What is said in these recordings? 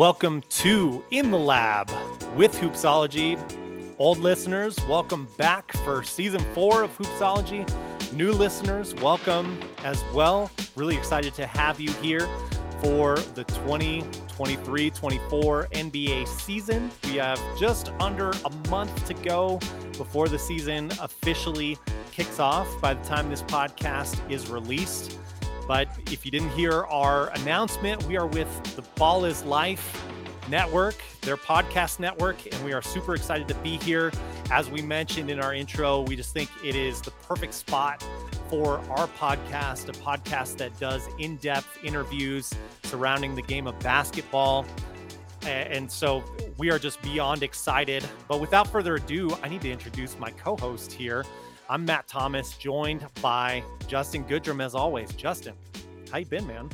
Welcome to In the Lab with Hoopsology. Old listeners, welcome back for season four of Hoopsology. New listeners, welcome as well. Really excited to have you here for the 2023 24 NBA season. We have just under a month to go before the season officially kicks off by the time this podcast is released. But if you didn't hear our announcement, we are with the Ballislife Network, their podcast network, and we are super excited to be here. As we mentioned in our intro, we just think it is the perfect spot for our podcast, a podcast that does in depth interviews surrounding the game of basketball. And so we are just beyond excited. But without further ado, I need to introduce my co host here. I'm Matt Thomas, joined by Justin Goodrum as always. Justin, how you been, man?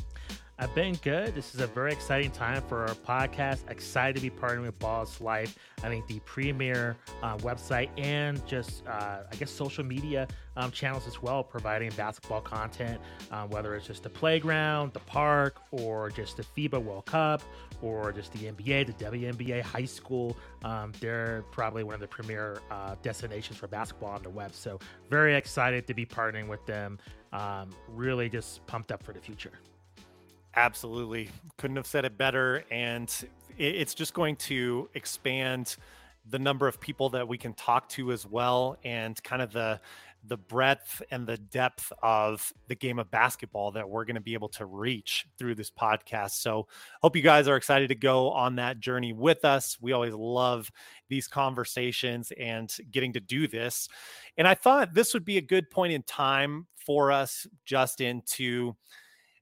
I've been good. This is a very exciting time for our podcast. Excited to be partnering with Ballislife. I think the premier uh, website and just, uh, I guess, social media um, channels as well, providing basketball content, uh, whether it's just the playground, the park, or just the FIBA World Cup, or just the NBA, the WNBA, high school. Um, they're probably one of the premier uh, destinations for basketball on the web. So, very excited to be partnering with them. Um, really just pumped up for the future. Absolutely. Couldn't have said it better. And it's just going to expand the number of people that we can talk to as well and kind of the the breadth and the depth of the game of basketball that we're going to be able to reach through this podcast. So, hope you guys are excited to go on that journey with us. We always love these conversations and getting to do this. And I thought this would be a good point in time for us, Justin, to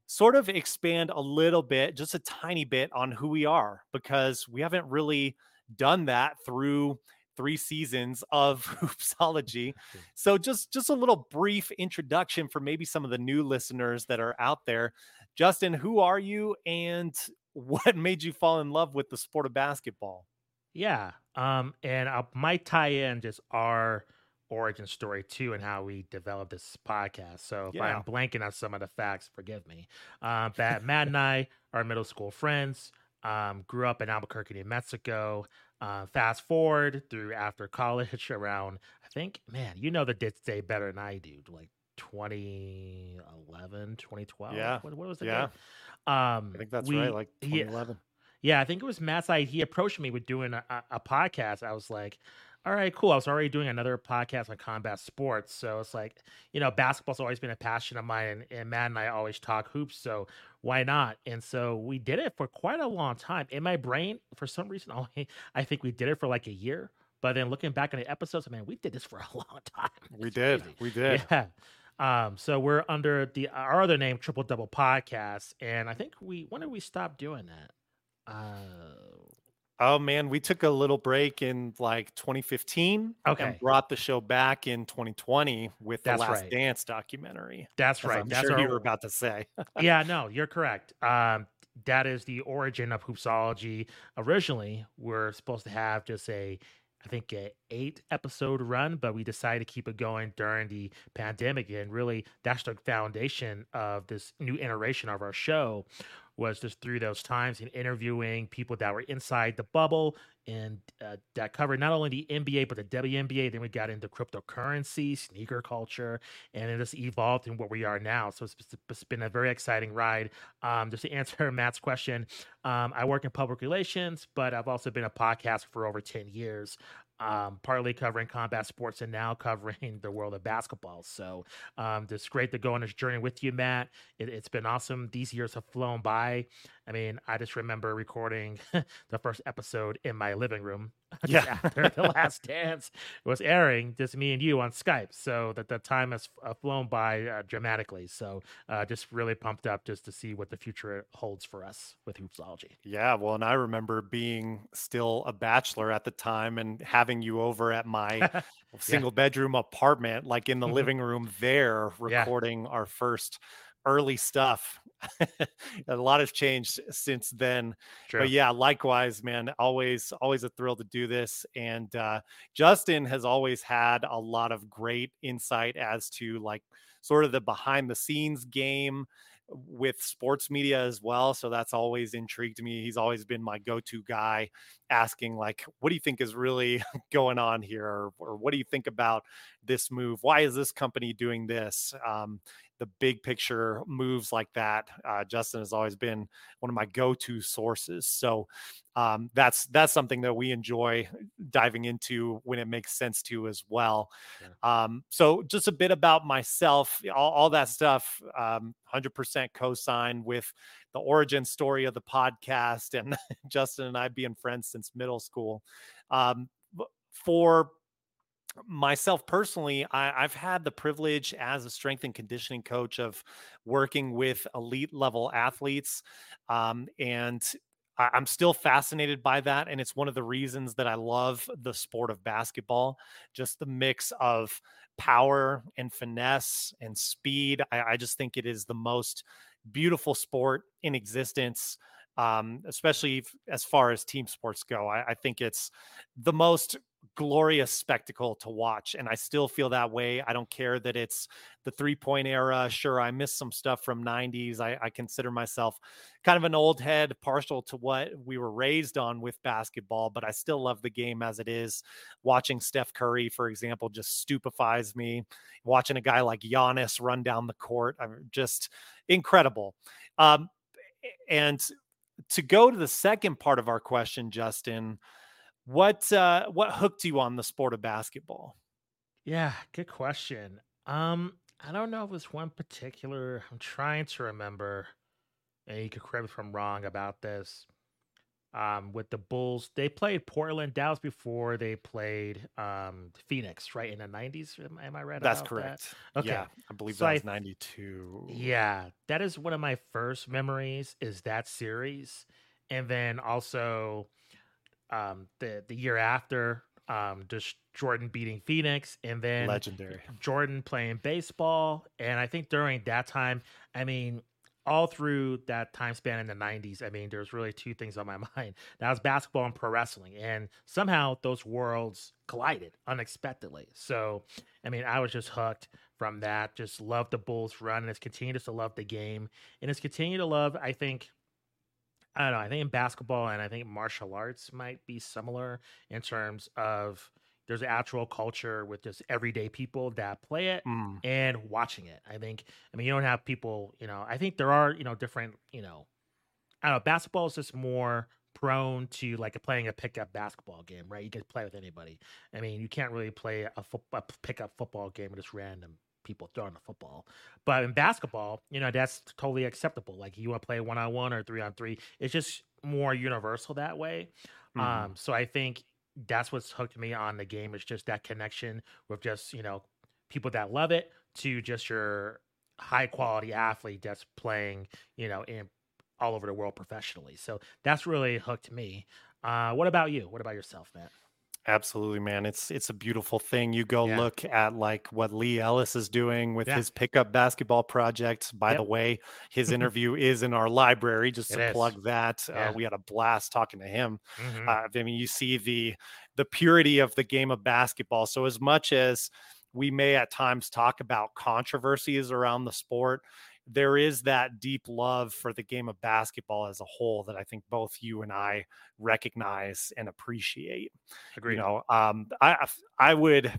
sort of expand a little bit, just a tiny bit on who we are, because we haven't really done that through three seasons of hoopsology so just just a little brief introduction for maybe some of the new listeners that are out there justin who are you and what made you fall in love with the sport of basketball yeah um and i might tie in just our origin story too and how we developed this podcast. So if yeah. I'm blanking on some of the facts, forgive me. Um, but Matt and I are middle school friends. Um, grew up in Albuquerque, New Mexico. Uh, fast forward through after college around, I think, man, you know the day better than I do, like 2011, 2012. Yeah. What, what was it? Yeah. Um, I think that's we, right, like 2011. Yeah, I think it was Matt's idea. He approached me with doing a, a podcast. I was like, all right, cool. I was already doing another podcast on combat sports. So it's like, you know, basketball's always been a passion of mine. And, and Matt and I always talk hoops. So why not? And so we did it for quite a long time. In my brain, for some reason, I think we did it for like a year. But then looking back on the episodes, man, we did this for a long time. we did. Crazy. We did. Yeah. Um, so we're under the our other name, Triple Double Podcast. And I think we when did we stop doing that? Uh Oh man, we took a little break in like 2015 okay. and brought the show back in 2020 with That's the Last right. Dance documentary. That's right. I'm That's sure our... you were about to say. yeah, no, you're correct. Um, that is the origin of Hoopsology. Originally, we're supposed to have just a I think eight episode run, but we decided to keep it going during the pandemic. And really, that's the foundation of this new iteration of our show was just through those times in interviewing people that were inside the bubble and uh, that covered not only the NBA but the WNBA. Then we got into cryptocurrency, sneaker culture, and it just evolved in what we are now. So it's, it's been a very exciting ride. Um, just to answer Matt's question, um, I work in public relations, but I've also been a podcaster for over ten years um, partly covering combat sports and now covering the world of basketball. So um, it's great to go on this journey with you, Matt. It, has been awesome. These years have flown by. I mean, I just remember recording the first episode in my living room yeah. after the last dance was airing, just me and you on Skype. So that the time has uh, flown by uh, dramatically. So uh, just really pumped up just to see what the future holds for us with Hoopsology. Yeah. Well, and I remember being still a bachelor at the time and having you over at my single yeah. bedroom apartment, like in the mm-hmm. living room there, recording yeah. our first early stuff. a lot has changed since then. But yeah, likewise, man, always always a thrill to do this. And uh, Justin has always had a lot of great insight as to like sort of the behind the scenes game with sports media as well. So that's always intrigued me. He's always been my go to guy asking, like, what do you think is really going on here? Or, or, what do you think about this move? Why is this company doing this? Um, the big picture moves like that. Uh, Justin has always been one of my go-to sources. So um, that's that's something that we enjoy diving into when it makes sense to as well. Yeah. Um, so just a bit about myself, all, all that stuff, um, 100% co-sign with the origin story of the podcast and Justin and I being friends since middle school. Um, for myself personally, I, have had the privilege as a strength and conditioning coach of working with elite level athletes. Um, and I, I'm still fascinated by that. And it's one of the reasons that I love the sport of basketball, just the mix of power and finesse and speed. I, I just think it is the most beautiful sport in existence um, especially as far as team sports go. I, I, think it's the most glorious spectacle to watch. And I still feel that way. I don't care that it's the three point era. Sure, I miss some stuff from 90s. I, I, consider myself kind of an old head, partial to what we were raised on with basketball, but I still love the game as it is. Watching Steph Curry, for example, just stupefies me. Watching a guy like Giannis run down the court, I'm just incredible. Um, and to go to the second part of our question, Justin, what uh, what hooked you on the sport of basketball? Yeah, good question. Um, I don't know if it's one particular. I'm trying to remember, and you could correct me if I'm wrong about this. Um, with the Bulls, they played Portland, Dallas before they played um Phoenix, right in the 90s. Am, am I right? That's correct. That? Okay, yeah, I believe so that was 92. Yeah, that is one of my first memories. Is that series, and then also um, the the year after, um, just Jordan beating Phoenix, and then legendary Jordan playing baseball. And I think during that time, I mean, all through that time span in the 90s, I mean, there's really two things on my mind. That was basketball and pro wrestling. And somehow those worlds collided unexpectedly. So, I mean, I was just hooked from that. Just love the Bulls run and it's continued to love the game. And it's continued to love, I think, I don't know. I think in basketball and I think martial arts might be similar in terms of there's an actual culture with just everyday people that play it mm. and watching it. I think, I mean, you don't have people, you know, I think there are, you know, different, you know, I don't know, basketball is just more prone to like playing a pickup basketball game, right? You can play with anybody. I mean, you can't really play a, fo- a pickup football game with just random people throwing the football. But in basketball, you know, that's totally acceptable. Like you want to play one on one or three on three. It's just more universal that way. Mm-hmm. Um, so I think that's what's hooked me on the game It's just that connection with just, you know, people that love it to just your high quality athlete that's playing, you know, in all over the world professionally. So that's really hooked me. Uh, what about you? What about yourself, Matt? Absolutely, man. It's it's a beautiful thing. You go yeah. look at like what Lee Ellis is doing with yeah. his pickup basketball project. By yep. the way, his interview is in our library. Just it to is. plug that, uh, yeah. uh, we had a blast talking to him. Mm-hmm. Uh, I mean, you see the the purity of the game of basketball. So as much as we may at times talk about controversies around the sport, there is that deep love for the game of basketball as a whole that I think both you and I recognize and appreciate. Agreed. You know, um, I I would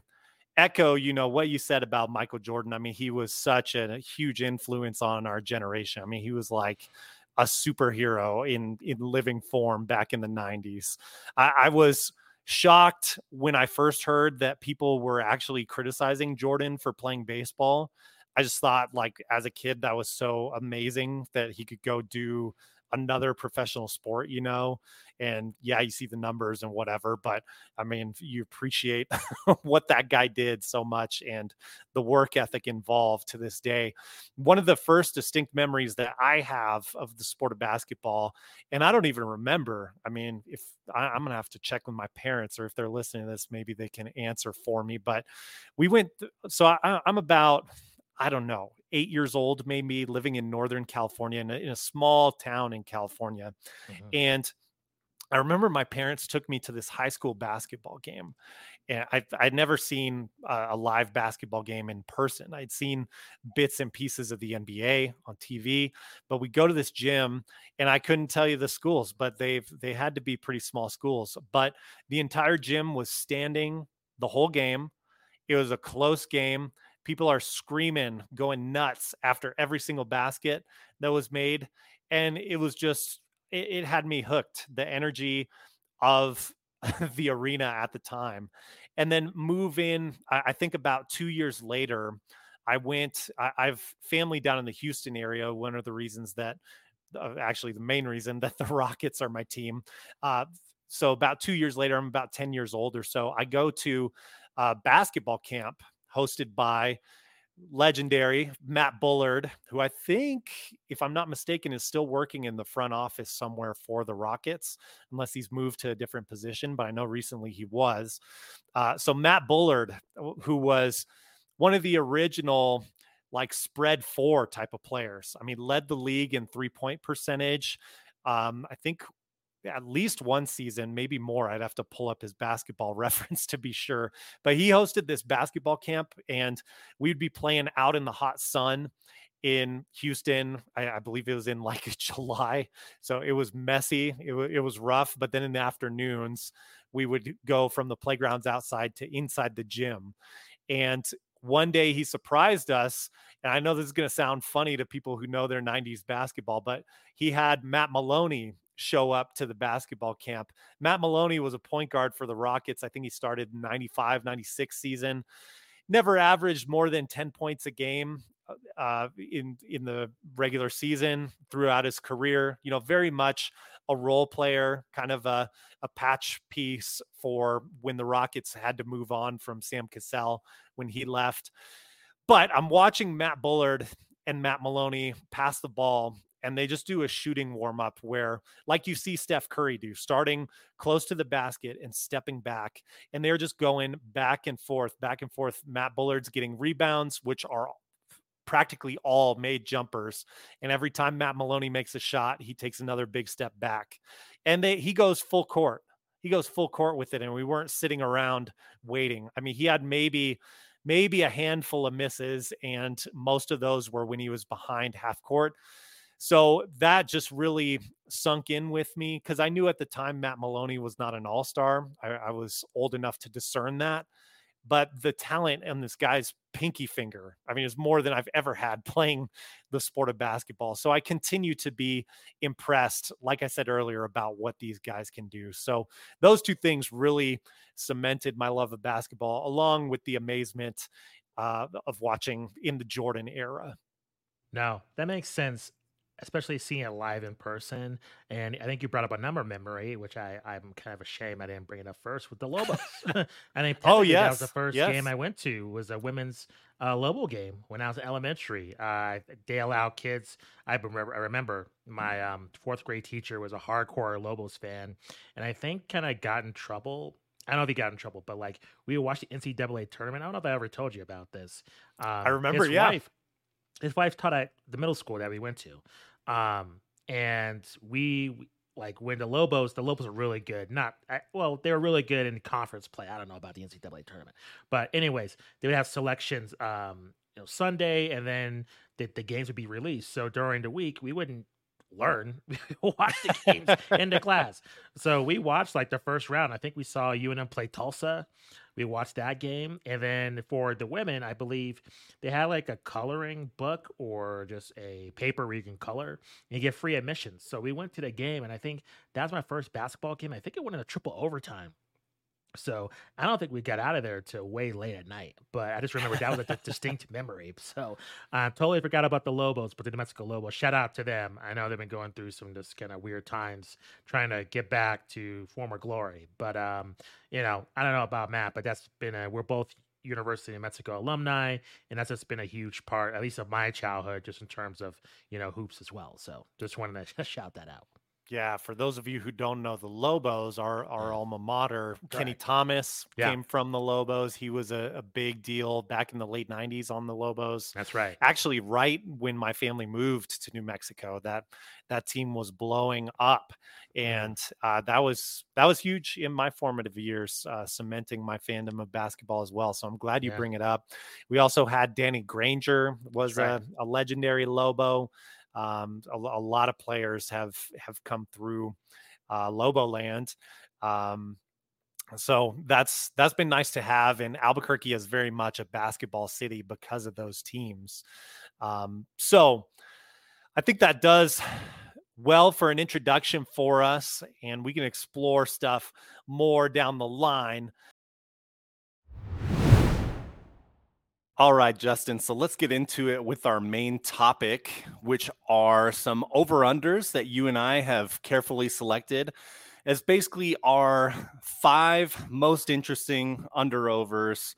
echo, you know, what you said about Michael Jordan. I mean, he was such a, a huge influence on our generation. I mean, he was like a superhero in in living form back in the 90s. I, I was shocked when I first heard that people were actually criticizing Jordan for playing baseball I just thought like as a kid that was so amazing that he could go do another professional sport, you know. And yeah, you see the numbers and whatever, but I mean, you appreciate what that guy did so much and the work ethic involved to this day. One of the first distinct memories that I have of the sport of basketball, and I don't even remember. I mean, if I, am gonna have to check with my parents, or if they're listening to this, maybe they can answer for me. But we went, so I, I'm about I don't know, eight years old, maybe living in Northern California in a, in a small town in California. Mm-hmm. And I remember my parents took me to this high school basketball game. and I, I'd never seen a, a, live basketball game in person. I'd seen bits and pieces of the NBA on TV, but we go to this gym, and I couldn't tell you the schools, but they've they had to be pretty small schools. But the entire gym was standing the whole game. It was a close game. People are screaming, going nuts after every single basket that was made, and it was just it, it had me hooked. The energy of the arena at the time. And then move in, I, I think about two years later, I went, I, I've family down in the Houston area. One of the reasons that, uh, actually, the main reason that the Rockets are my team. Uh, so about two years later, I'm about 10 years old or so. I go to a basketball camp hosted by legendary Matt Bullard, who I think, if I'm not mistaken, is still working in the front office somewhere for the Rockets, unless he's moved to a different position. But I know recently he was. Uh, so Matt Bullard, who was one of the original like spread four type of players. I mean, led the league in three point percentage. Um, I think at least one season, maybe more. I'd have to pull up his basketball reference to be sure. But he hosted this basketball camp, and we'd be playing out in the hot sun in Houston. I, I believe it was in like July, so it was messy. It, w- it was rough. But then in the afternoons, we would go from the playgrounds outside to inside the gym, and one day he surprised us and i know this is going to sound funny to people who know their 90s basketball but he had matt maloney show up to the basketball camp. Matt Maloney was a point guard for the Rockets. I think he started 95, 96 season. Never averaged more than 10 points a game uh, in in the regular season throughout his career. You know, very much a role player, kind of a, a patch piece for when the Rockets had to move on from Sam Cassell when he left. But I'm watching Matt Bullard and Matt Maloney pass the ball and they just do a shooting warm up where, like you see Steph Curry do, starting close to the basket and stepping back. And they're just going back and forth, back and forth. Matt Bullard's getting rebounds, which are practically all made jumpers. And every time Matt Maloney makes a shot, he takes another big step back. And they, he goes full court. He goes full court with it. And we weren't sitting around waiting. I mean, he had maybe maybe a handful of misses, and most of those were when he was behind half court. So that just really sunk in with me because I knew at the time Matt Maloney was not an all star. I, I, was old enough to discern that. But the talent in this guy's pinky finger, I mean, is more than I've ever had playing the sport of basketball. So I continue to be impressed, like I said earlier, about what these guys can do. So those two things really cemented my love of basketball, along with the amazement uh, of watching in the Jordan era. No, that makes sense especially seeing it live in person. And I think you brought up a number memory, which I, I'm kind of ashamed I didn't bring it up first with the Lobos. I think oh yes, that was the first yes. game I went to was a women's uh, Lobo game when I was elementary. Uh, they allow kids. I remember, I remember my um, fourth grade teacher was a hardcore Lobos fan, and I think kind of got in trouble. I don't know if he got in trouble, but like we would watch the NCAA tournament. I don't know if I ever told you about this. Um, I remember, his yeah. Wife, his wife taught at the middle school that we went to. Um, and we like when the Lobos, the Lobos are really good. Not well, they were really good in conference play. I don't know about the NCAA tournament, but anyways, they would have selections. Um, you know, Sunday, and then the, the games would be released. So during the week, we wouldn't learn watch the games in the class so we watched like the first round i think we saw unm play tulsa we watched that game. And then for the women i believe they had like a coloring book or just a paper where you can color and you get free admissions. So we went to the game and i think that's my first basketball game. I think it went in a triple overtime so I don't think we got out of there till way late at night. But I just remember that was a distinct memory. So I totally forgot about the Lobos, but the New Mexico Lobos. Shout out to them. I know they've been going through some just kind of weird times trying to get back to former glory. But um, you know, I don't know about Matt, but that's been a we're both University of Mexico alumni, and that's just been a huge part, at least of my childhood, just in terms of you know hoops as well. So just wanted to shout that out. Yeah, for those of you who don't know, the Lobos are our Mm. alma mater. Kenny Thomas Yeah. came from the Lobos. He was a, a big deal back in the late 90s on the Lobos. That's right. Actually, right when my family moved to New Mexico, that that team was blowing up. And uh, that was that was huge in my formative years, uh, cementing my fandom of basketball as well. So I'm glad you Yeah. bring it up. We also had Danny Granger was right. a, a legendary Lobo. Um, a, a lot of players have have come through uh, Lobo Land. Um, so that's that's been nice to have, and Albuquerque is very much a basketball city because of those teams. Um, so I think that does well for an introduction for us, and we can explore stuff more down the line. All right, Justin. So let's get into it with our main topic, which are some over unders that you and I have carefully selected as basically our five most interesting under overs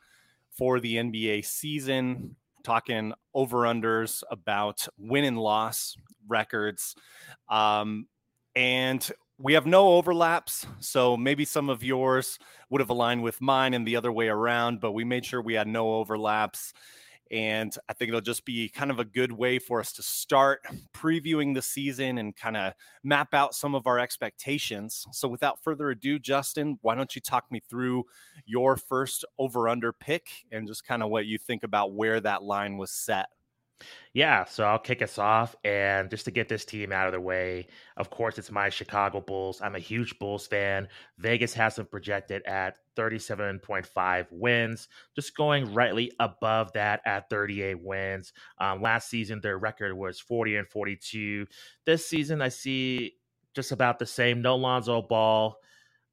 for the NBA season. Talking over unders about win and loss records. Um, and we have no overlaps. So maybe some of yours would have aligned with mine and the other way around, but we made sure we had no overlaps. And I think it'll just be kind of a good way for us to start previewing the season and kind of map out some of our expectations. So without further ado, Justin, why don't you talk me through your first over under pick and just kind of what you think about where that line was set? Yeah, so I'll kick us off. And just to get this team out of the way, of course, it's my Chicago Bulls. I'm a huge Bulls fan. Vegas has them projected at 37.5 wins, just going rightly above that at 38 wins. Um, last season, their record was 40 and 42. This season, I see just about the same. No Lonzo Ball.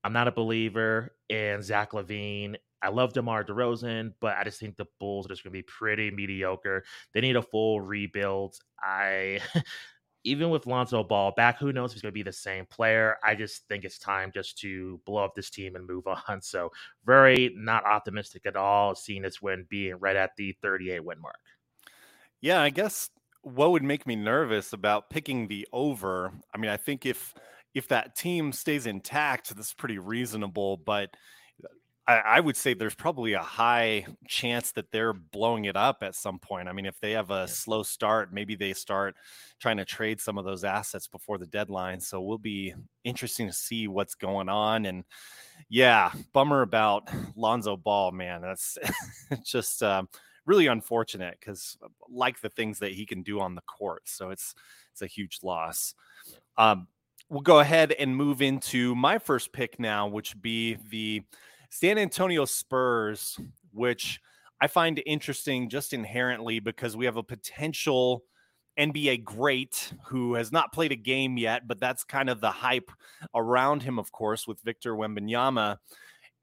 I'm not a believer in Zach LaVine. I love DeMar DeRozan, but I just think the Bulls are just going to be pretty mediocre. They need a full rebuild. I, even with Lonzo Ball back, who knows if he's going to be the same player? I just think it's time just to blow up this team and move on. So, very not optimistic at all, seeing this win being right at the 38 win mark. Yeah, I guess what would make me nervous about picking the over, I mean, I think if if that team stays intact, that's pretty reasonable, but I, I would say there's probably a high chance that they're blowing it up at some point. I mean, if they have a Yeah. slow start, maybe they start trying to trade some of those assets before the deadline. So we'll be interesting to see what's going on. And yeah, bummer about Lonzo Ball, man. That's just um, really unfortunate because like the things that he can do on the court. So it's it's a huge loss. Um, we'll go ahead and move into my first pick now, which would be the San Antonio Spurs, which I find interesting just inherently because we have a potential NBA great who has not played a game yet, but that's kind of the hype around him, of course, with Victor Wembanyama.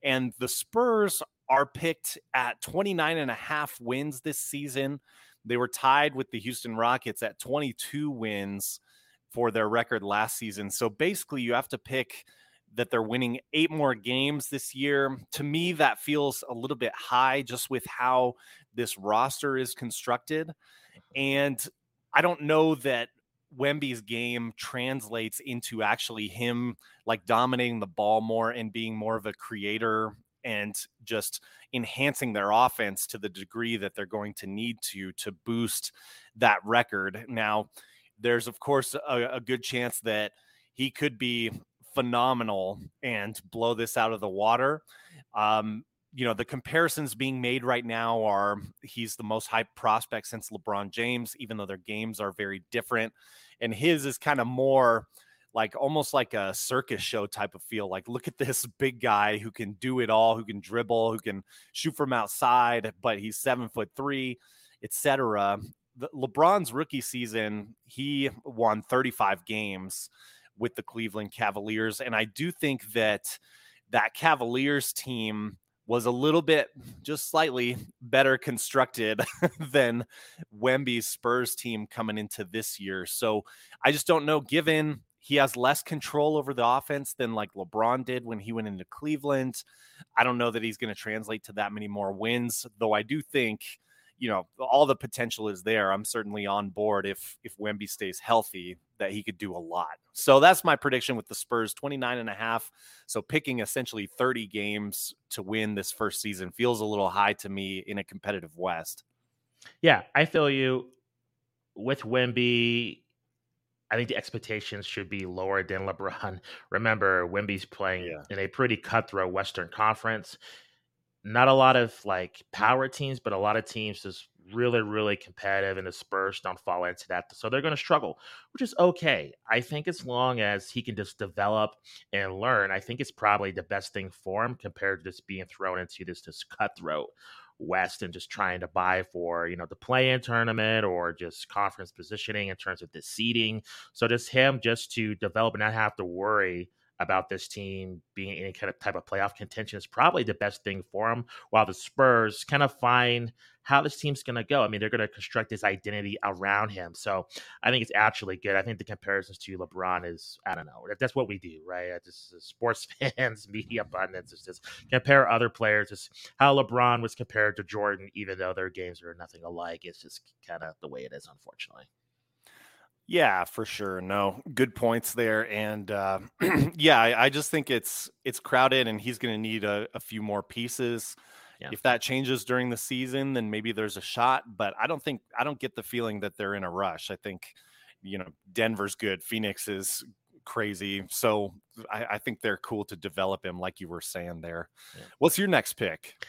And the Spurs are picked at 29 and a half wins this season. They were tied with the Houston Rockets at 22 wins for their record last season. So basically, you have to pick that they're winning eight more games this year. To me, that feels a little bit high just with how this roster is constructed. And I don't know that Wemby's game translates into actually him like dominating the ball more and being more of a creator and just enhancing their offense to the degree that they're going to need to to boost that record. Now, there's of course a, a good chance that he could be phenomenal and blow this out of the water. Um, you know, the comparisons being made right now are he's the most hyped prospect since LeBron James, even though their games are very different. And his is kind of more like almost like a circus show type of feel. Like, look at this big guy who can do it all, who can dribble, who can shoot from outside, but he's seven foot three, etc. LeBron's rookie season, he won 35 games with the Cleveland Cavaliers. And I do think that that Cavaliers team was a little bit just slightly better constructed than Wemby's Spurs team coming into this year. So I just don't know, given he has less control over the offense than like LeBron did when he went into Cleveland. I don't know that he's going to translate to that many more wins, though I do think you know, all the potential is there. I'm certainly on board if if Wemby stays healthy that he could do a lot. So that's my prediction with the Spurs 29 and a half. So picking essentially 30 games to win this first season feels a little high to me in a competitive West. Yeah, I feel you with Wemby. I think the expectations should be lower than LeBron. Remember, Wemby's playing yeah. in a pretty cutthroat Western Conference not a lot of like power teams, but a lot of teams just really, really competitive, and the Spurs don't fall into that. So they're going to struggle, which is okay. I think as long as he can just develop and learn, I think it's probably the best thing for him compared to just being thrown into this cutthroat West and just trying to buy for you know the play-in tournament or just conference positioning in terms of the seeding. So just him just to develop and not have to worry about this team being any kind of type of playoff contention is probably the best thing for them. While the Spurs kind of find how this team's going to go. I mean, they're going to construct this identity around him. So I think it's actually good. I think the comparisons to LeBron is, I don't know, that's what we do, right? Just sports fans, media pundits, is just compare other players. Just how LeBron was compared to Jordan, even though their games are nothing alike. It's just kind of the way it is, unfortunately. Yeah, for sure. No, good points there. And uh, yeah, I, I, just think it's it's crowded, and he's going to need a, a, few more pieces. Yeah. If that changes during the season, then maybe there's a shot. But I don't think I don't get the feeling that they're in a rush. I think you know Denver's good, Phoenix is crazy, so I, I think they're cool to develop him, like you were saying there. Yeah. What's your next pick?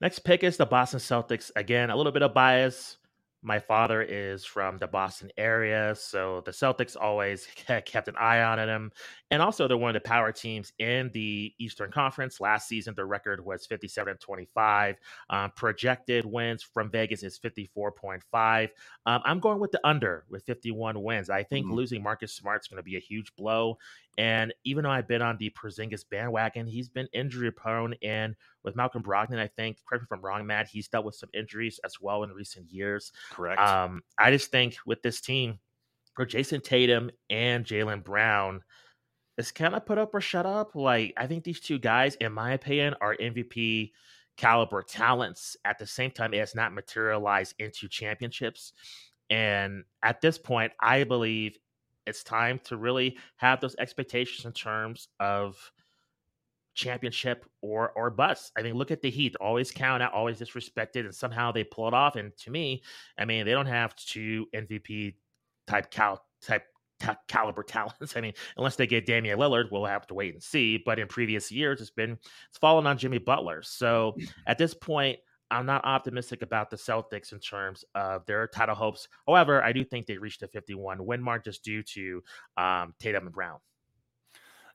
Next pick is the Boston Celtics. Again, a little bit of bias my father is from the Boston area, so the Celtics always kept an eye on him. And also, they're one of the power teams in the Eastern Conference. Last season, the record was 57 and 25. Um, projected wins from Vegas is 54.5. Um, I'm going with the under with 51 wins. I think mm-hmm. losing Marcus Smart is going to be a huge blow. And even though I've been on the Porzingis bandwagon, he's been injury prone. And with Malcolm Brogdon, I think, correct me if I'm wrong, Matt, he's dealt with some injuries as well in recent years. Correct. Um, I just think with this team, for Jayson Tatum and Jaylen Brown, is kind of put up or shut up. Like, I think these two guys, in my opinion, are MVP caliber talents. At the same time, it has not materialized into championships. And at this point, I believe it's time to really have those expectations in terms of championship or or bust. I mean, look at the Heat; always count out, always disrespected, and somehow they pull it off. And to me, I mean, they don't have two MVP type cal type caliber talents. I mean, unless they get Damian Lillard, we'll have to wait and see. But in previous years, it's been it's fallen on Jimmy Butler. So mm. at this point, I'm not optimistic about the Celtics in terms of their title hopes. However, I do think they reached a 51 win mark just due to um, Tatum and Brown.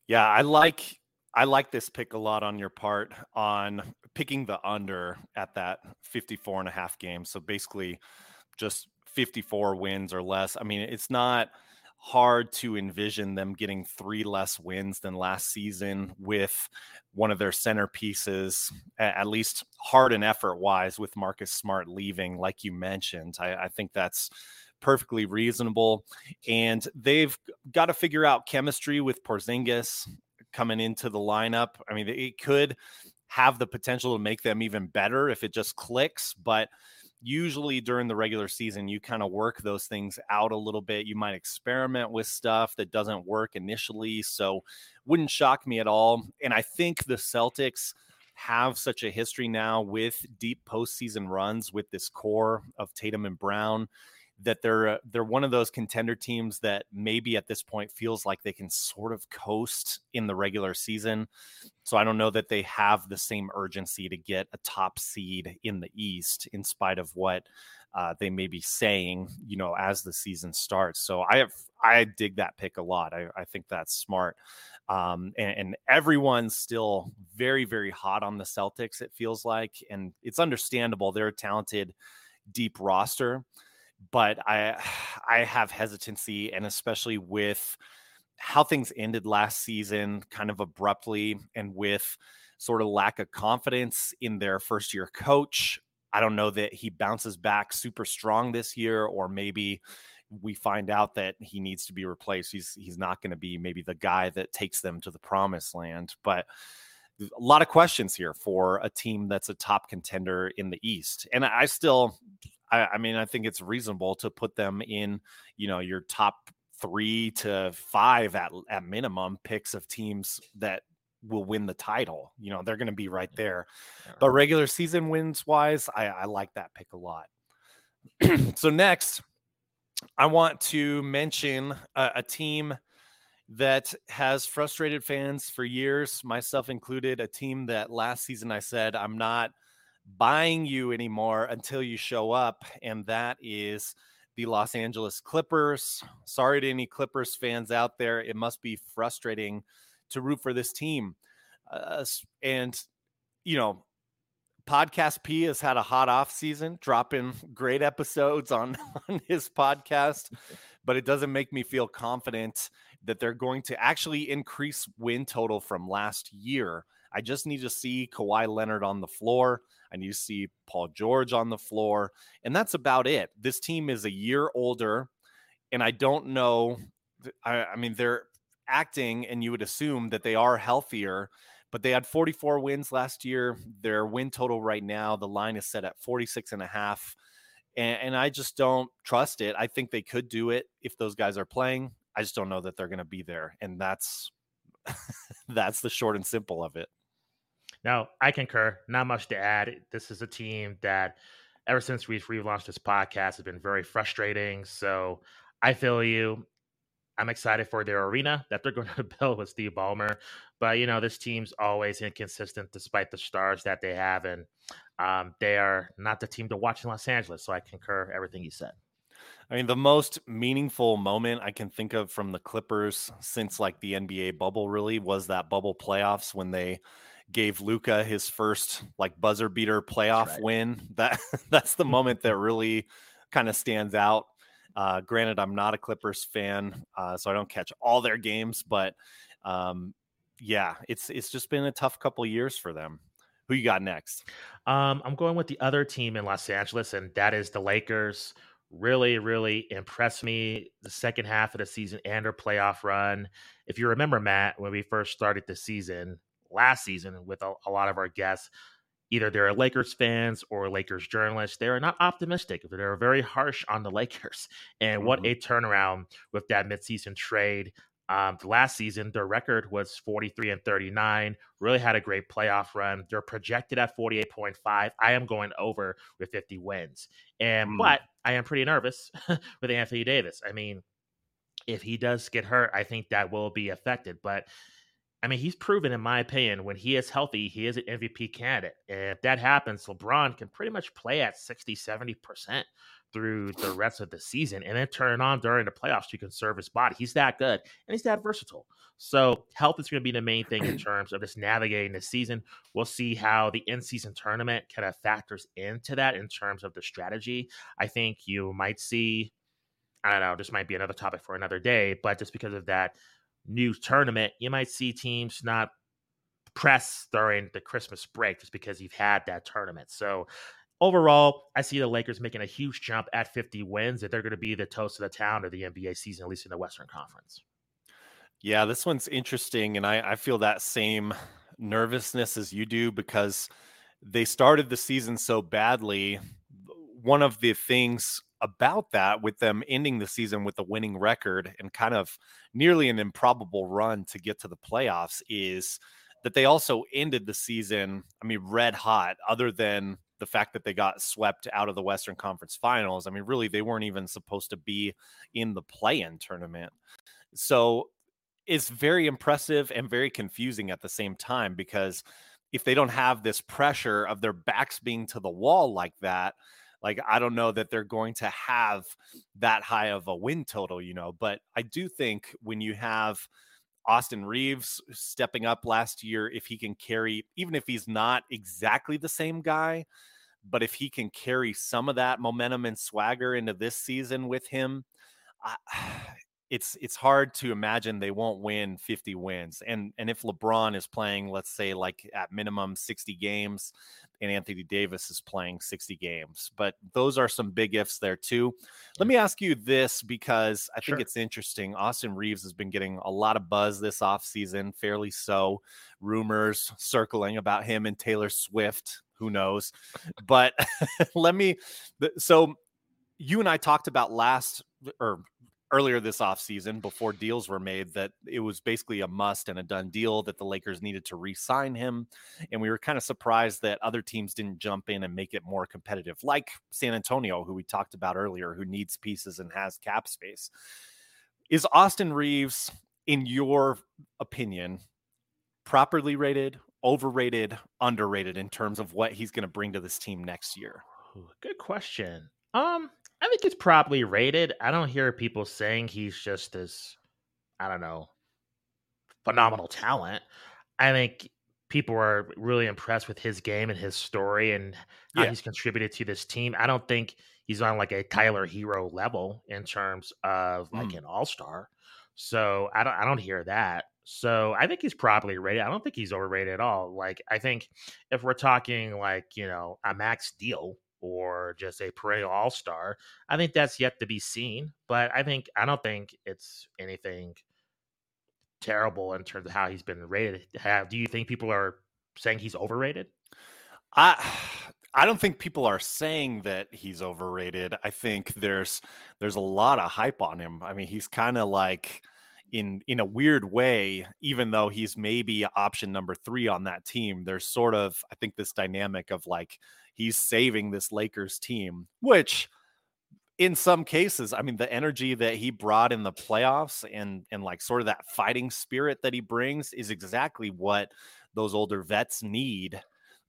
Yeah, I like I like this pick a lot on your part on picking the under at that 54 and a half game. So basically just 54 wins or less. I mean, it's not hard to envision them getting three less wins than last season with one of their centerpieces, at least hard and effort wise, with Marcus Smart leaving, like you mentioned. I, I think that's perfectly reasonable. And they've got to figure out chemistry with Porzingis coming into the lineup. I mean, it could have the potential to make them even better if it just clicks, but usually during the regular season, you kind of work those things out a little bit. You might experiment with stuff that doesn't work initially. So, wouldn't shock me at all. And I think the Celtics have such a history now with deep postseason runs with this core of Tatum and Brown that they're uh, they're one of those contender teams that maybe at this point feels like they can sort of coast in the regular season. So I don't know that they have the same urgency to get a top seed in the East, in spite of what uh, they may be saying, you know, as the season starts. So I have I dig that pick a lot. I, I think that's smart. Um, and, and everyone's still very very hot on the Celtics. It feels like, and it's understandable. They're a talented, deep roster but I I have hesitancy, and especially with how things ended last season, kind of abruptly, and with sort of lack of confidence in their first year coach. I don't know that he bounces back super strong this year, or maybe we find out that he needs to be replaced. He's he's not going to be maybe the guy that takes them to the promised land, but a lot of questions here for a team that's a top contender in the East. And I still I, I mean, I think it's reasonable to put them in, you know, your top three to five at at minimum picks of teams that will win the title. You know, they're going to be right there. But regular season wins wise, I, I like that pick a lot. so next, I want to mention a, a, team that has frustrated fans for years, myself included. A team that last season I said I'm not buying you anymore until you show up, and that is the Los Angeles Clippers. Sorry to any Clippers fans out there. It must be frustrating to root for this team. Uh, and, you know, Podcast P has had a hot off season, dropping great episodes on, on his podcast, but it doesn't make me feel confident that they're going to actually increase win total from last year. I just need to see Kawhi Leonard on the floor. I you see Paul George on the floor. And that's about it. This team is a year older. And I don't know. I, I mean, they're acting, and you would assume that they are healthier, but they had 44 wins last year. Their win total right now, the line is set at 46 and a half. And, and I just don't trust it. I think they could do it if those guys are playing. I just don't know that they're going to be there. And that's that's the short and simple of it. Now, I concur. Not much to add. This is a team that, ever since we've relaunched this podcast, has been very frustrating. So I feel you. I'm excited for their arena that they're going to build with Steve Ballmer. But, you know, this team's always inconsistent despite the stars that they have. And um, they are not the team to watch in Los Angeles. So I concur everything you said. I mean, the most meaningful moment I can think of from the Clippers since like the NBA bubble really was that bubble playoffs when they gave Luka his first like buzzer beater playoff right. win. That that's the moment that really kind of stands out. Uh, granted, I'm not a Clippers fan, uh, so I don't catch all their games, but um, yeah, it's it's just been a tough couple years for them. Who you got next? Um, I'm going with the other team in Los Angeles, and that is the Lakers. Really, really impressed me the second half of the season and their playoff run. If you remember, Matt, when we first started the season, last season with a, a lot of our guests, either they're Lakers fans or Lakers journalists, they are not optimistic. They're very harsh on the Lakers. And mm-hmm. what a turnaround with that midseason trade. Um, last season, their record was 43 and 39. Really had a great playoff run. They're projected at 48.5. I am going over with 50 wins. And mm. but I am pretty nervous with Anthony Davis. I mean, if he does get hurt, I think that will be affected. But I mean, he's proven, in my opinion, when he is healthy, he is an MVP candidate. If that happens, LeBron can pretty much play at 60, 70% through the rest of the season and then turn on during the playoffs to conserve his body. He's that good and he's that versatile. So, health is going to be the main thing in terms of just navigating the season. We'll see how the in season tournament kind of factors into that in terms of the strategy. I think you might see, I don't know, this might be another topic for another day, but just because of that new tournament, you might see teams not press during the Christmas break just because you've had that tournament. So overall, I see the Lakers making a huge jump at 50 wins that they're going to be the toast of the town of the NBA season, at least in the Western Conference. Yeah, this one's interesting. And I, I feel that same nervousness as you do because they started the season so badly. One of the things about that with them ending the season with a winning record and kind of nearly an improbable run to get to the playoffs is that they also ended the season, I mean, red hot, other than the fact that they got swept out of the Western Conference finals. I mean, really, they weren't even supposed to be in the play in tournament. So it's very impressive and very confusing at the same time because if they don't have this pressure of their backs being to the wall like that, like I don't know that they're going to have that high of a win total, you know, but I do think when you have Austin Reaves stepping up last year, if he can carry, even if he's not exactly the same guy, but if he can carry some of that momentum and swagger into this season with him, I, it's it's hard to imagine they won't win 50 wins. And and if LeBron is playing, let's say like at minimum 60 games, and Anthony Davis is playing 60 games. But those are some big ifs there too. Let mm. me ask you this because I think it's interesting. Austin Reaves has been getting a lot of buzz this offseason, fairly so. Rumors circling about him and Taylor Swift who knows? But let me. So you and I talked about last or earlier this offseason before deals were made that it was basically a must and a done deal that the Lakers needed to re-sign him and we were kind of surprised that other teams didn't jump in and make it more competitive like San Antonio who we talked about earlier who needs pieces and has cap space. Is Austin Reaves in your opinion properly rated, overrated, underrated in terms of what he's going to bring to this team next year? Good question. Um I think it's probably rated. I don't hear people saying he's just this, I don't know, phenomenal talent. I think people are really impressed with his game and his story and how yeah. he's contributed to this team. I don't think he's on like a Tyler Herro level in terms of like mm. an all star. So I don't I don't hear that. So I think he's probably rated. I don't think he's overrated at all. Like I think if we're talking like, you know, a max deal, or just a perennial all star. I think that's yet to be seen, but I think I don't think it's anything terrible in terms of how he's been rated. Have, do you think people are saying he's overrated? I I don't think people are saying that he's overrated. I think there's there's a lot of hype on him. I mean, he's kind of like in in a weird way even though he's maybe option number 3 on that team there's sort of I think this dynamic of like he's saving this Lakers team, which in some cases, I mean, the energy that he brought in the playoffs and and like sort of that fighting spirit that he brings is exactly what those older vets need.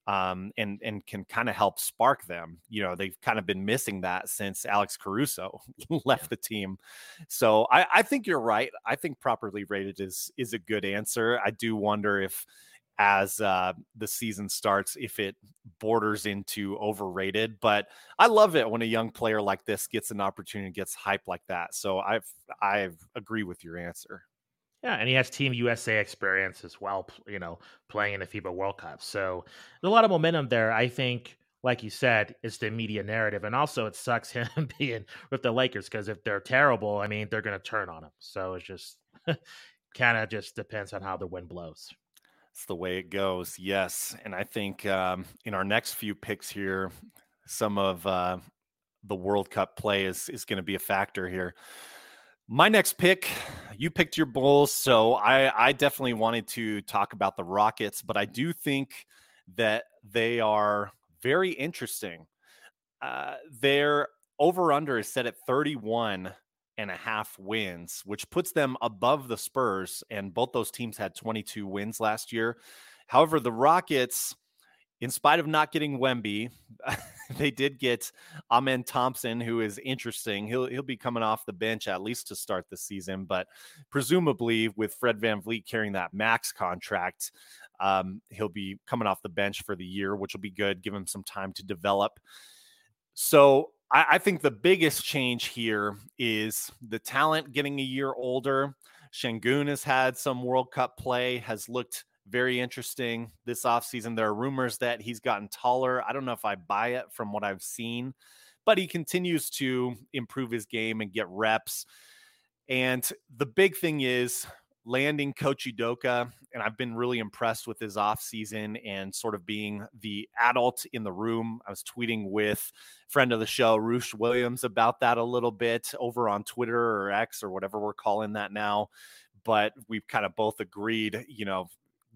Um, and and can kind of help spark them. You know, they've kind of been missing that since Alex Caruso left the team. So I, I think you're right. I think properly rated is is a good answer. I do wonder if as uh, the season starts if it borders into overrated. But I love it when a young player like this gets an opportunity, and gets hype like that. So I've I agree with your answer. Yeah, and he has Team USA experience as well. You know, playing in the FIBA World Cup, so there's a lot of momentum there. I think. Like you said, it's the media narrative, and also it sucks him being with the Lakers because if they're terrible, I mean, they're going to turn on him. So it's just kind of just depends on how the wind blows. It's the way it goes. Yes. And I think um, in our next few picks here, some of uh, the World Cup play is, is going to be a factor here. My next pick, you picked your Bulls. So I, I definitely wanted to talk about the Rockets, but I do think that they are very interesting. Uh, their over under is set at 31 and a half wins, which puts them above the Spurs. And both those teams had 22 wins last year. However, the Rockets, in spite of not getting Wemby, they did get Amen Thompson, who is interesting. He'll he'll be coming off the bench at least to start the season, but presumably with Fred VanVleet carrying that max contract, um, he'll be coming off the bench for the year, which will be good. Give him some time to develop. So I, I think the biggest change here is the talent getting a year older. Sengun has had some World Cup play, has looked very interesting this offseason. There are rumors that he's gotten taller. I don't know if I buy it from what I've seen, but he continues to improve his game and get reps. And the big thing is landing Coach Udoka, and I've been really impressed with his offseason and sort of being the adult in the room. I was tweeting with friend of the show, Roosh Williams, about that a little bit over on Twitter or X or whatever we're calling that now. But we've kind of both agreed, you know,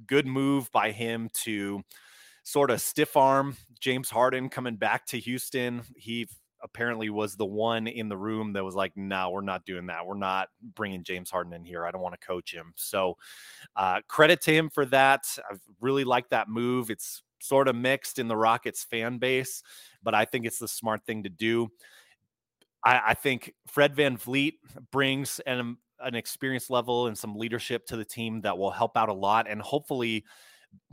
good move by him to sort of stiff arm James Harden coming back to Houston. He apparently was the one in the room that was like, no, we're not doing that. We're not bringing James Harden in here. I don't want to coach him. So uh, credit to him for that. I really like that move. It's sort of mixed in the Rockets fan base, but I think it's the smart thing to do. I, I think Fred Van VanVleet brings an, an experience level and some leadership to the team that will help out a lot and hopefully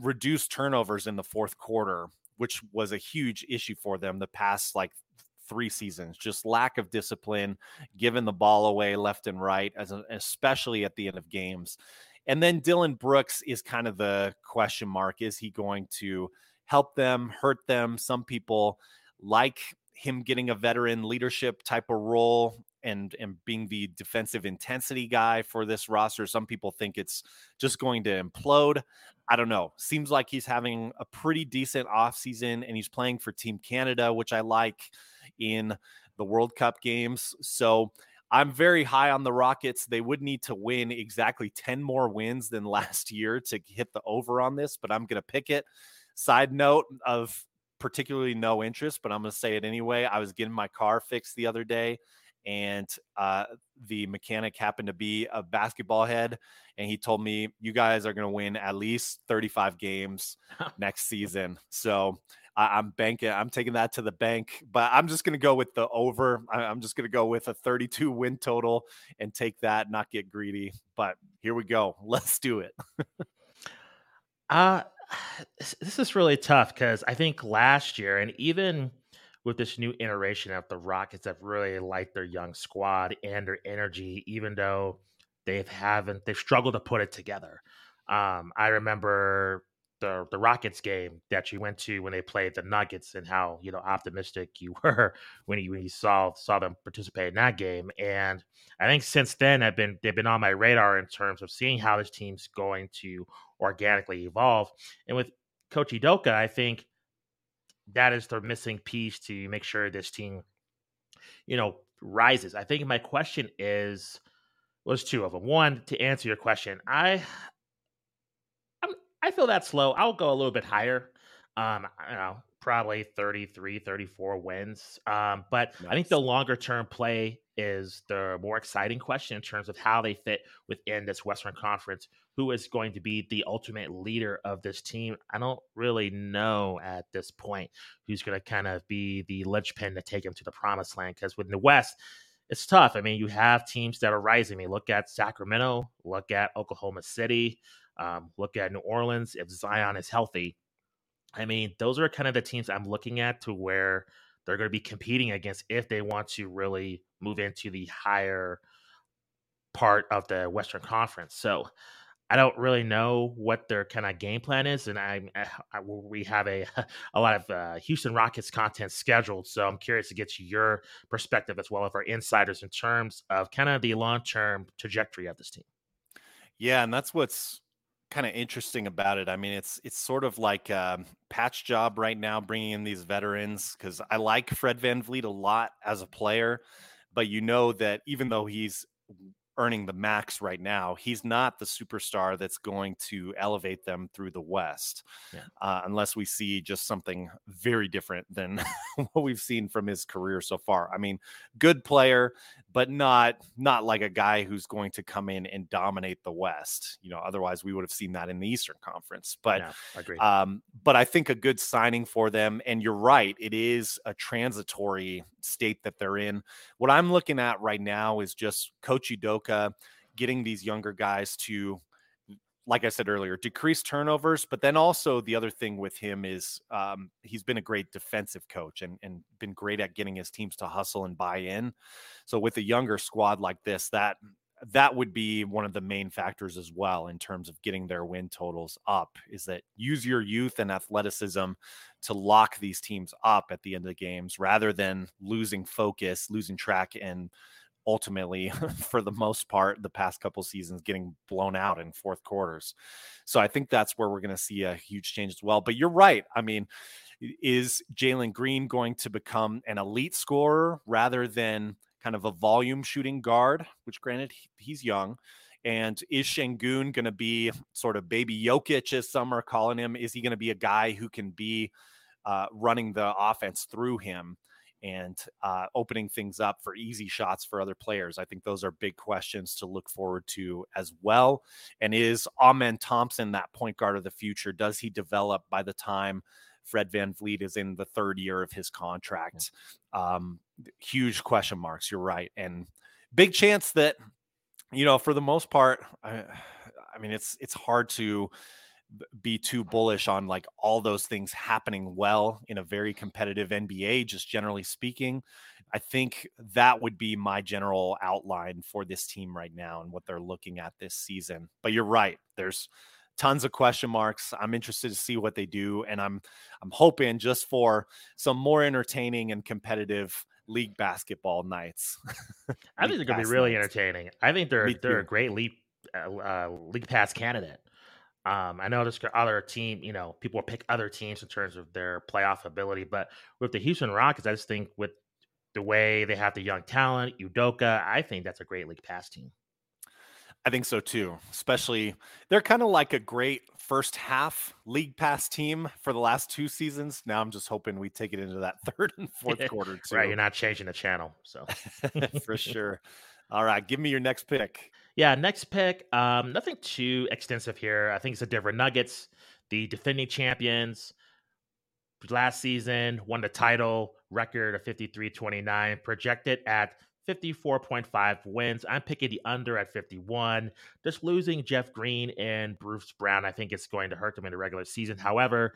reduce turnovers in the fourth quarter which was a huge issue for them the past like three seasons. Just lack of discipline, giving the ball away left and right, as a, especially at the end of games. And then Dillon Brooks is kind of the question mark. Is he going to help them, hurt them? Some people like him getting a veteran leadership type of role. And and being the defensive intensity guy for this roster. Some people think it's just going to implode. I don't know. Seems like he's having a pretty decent offseason and he's playing for Team Canada, which I like in the World Cup games. So I'm very high on the Rockets. They would need to win exactly 10 more wins than last year to hit the over on this, but I'm going to pick it. Side note of particularly no interest, but I'm going to say it anyway. I was getting my car fixed the other day, and uh, the mechanic happened to be a basketball head, and he told me you guys are going to win at least 35 games next season. So I, am banking. I'm taking that to the bank, but I'm just going to go with the over. I, I'm just going to go with a 32 win total and take that. Not get greedy, but here we go. Let's do it. uh this is really tough because I think last year and even with this new iteration of the Rockets I've really liked their young squad and their energy, even though they haven't they've struggled to put it together. Um, I remember the the Rockets game that you went to when they played the Nuggets and how you know optimistic you were when you when you saw saw them participate in that game. And I think since then I've been they've been on my radar in terms of seeing how this team's going to organically evolve. And with Coach Udoka, I think that is the missing piece to make sure this team, you know, rises. I think my question is was two of them. One, to answer your question, I I feel that slow. I'll go a little bit higher. Um, I don't know, probably 33, 34 wins. Um, but nice. I think the longer term play is the more exciting question in terms of how they fit within this Western Conference. Who is going to be the ultimate leader of this team? I don't really know at this point who's going to kind of be the linchpin to take him to the promised land. Because within the West, it's tough. I mean, you have teams that are rising. I mean, look at Sacramento, look at Oklahoma City. Um, look at New Orleans if Zion is healthy. I mean, those are kind of the teams I'm looking at to where they're going to be competing against if they want to really move into the higher part of the Western Conference. So I don't really know what their kind of game plan is, and I, I we have a a lot of uh, Houston Rockets content scheduled, so I'm curious to get your perspective as well as our insiders in terms of kind of the long term trajectory of this team. Yeah, and that's what's kind of interesting about it. I mean, it's it's sort of like a patch job right now, bringing in these veterans because I like Fred Van VanVleet a lot as a player, but you know that even though he's earning the max right now, he's not the superstar that's going to elevate them through the West, yeah. uh, unless we see just something very different than what we've seen from his career so far. I mean, good player, but not not like a guy who's going to come in and dominate the West. You know, otherwise we would have seen that in the Eastern Conference. But yeah, I agree. Um, but I think a good signing for them. And you're right, it is a transitory state that they're in. What I'm looking at right now is just Coach Udoka getting these younger guys to like I said earlier, decrease turnovers. But then also the other thing with him is um, he's been a great defensive coach and, and been great at getting his teams to hustle and buy in. So with a younger squad like this, that that would be one of the main factors as well in terms of getting their win totals up is that use your youth and athleticism to lock these teams up at the end of the games rather than losing focus, losing track and ultimately for the most part the past couple seasons getting blown out in fourth quarters. So i think that's where we're going to see a huge change as well. But you're right. I mean is jalen green going to become an elite scorer rather than kind of a volume shooting guard? Which granted he's young and is Sengun going to be sort of baby Jokic, as some are calling him? Is he going to be a guy who can be uh, running the offense through him? and uh, opening things up for easy shots for other players. I think those are big questions to look forward to as well. And is Amen Thompson that point guard of the future? Does he develop by the time Fred Van VanVleet is in the third year of his contract? Um, huge question marks. You're right. And big chance that, you know, for the most part, I, I mean, it's it's hard to be too bullish on like all those things happening well in a very competitive NBA, just generally speaking. I think that would be my general outline for this team right now and what they're looking at this season. But you're right. There's tons of question marks. I'm interested to see what they do and I'm I'm hoping just for some more entertaining and competitive league basketball nights. I think they're going to be really nights. entertaining. I think they're they're a great league uh, uh, league pass candidate. Um, I know there's other team, you know, people will pick other teams in terms of their playoff ability, but with the Houston Rockets, I just think with the way they have the young talent, Udoka, I think that's a great league pass team. I think so too. Especially, they're kind of like a great first half league pass team for the last two seasons. Now I'm just hoping we take it into that third and fourth quarter too. right, you're not changing the channel, so for sure. All right, give me your next pick. Yeah, next pick. Um, nothing too extensive here. I think it's the Denver Nuggets, the defending champions. Last season, won the title, record of 53 29, projected at 54.5 wins. I'm picking the under at 51. Just losing Jeff Green and Bruce Brown, I think it's going to hurt them in the regular season. However,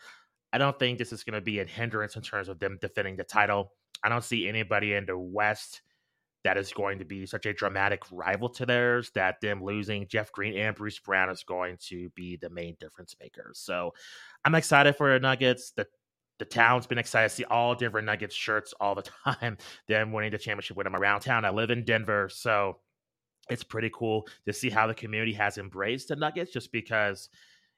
I don't think this is going to be a hindrance in terms of them defending the title. I don't see anybody in the West that is going to be such a dramatic rival to theirs that them losing Jeff Green and Bruce Brown is going to be the main difference makers. So I'm excited for the Nuggets. The the town's been excited to see all different Nuggets shirts all the time. Them winning the championship with them around town. I live in Denver, so it's pretty cool to see how the community has embraced the Nuggets just because,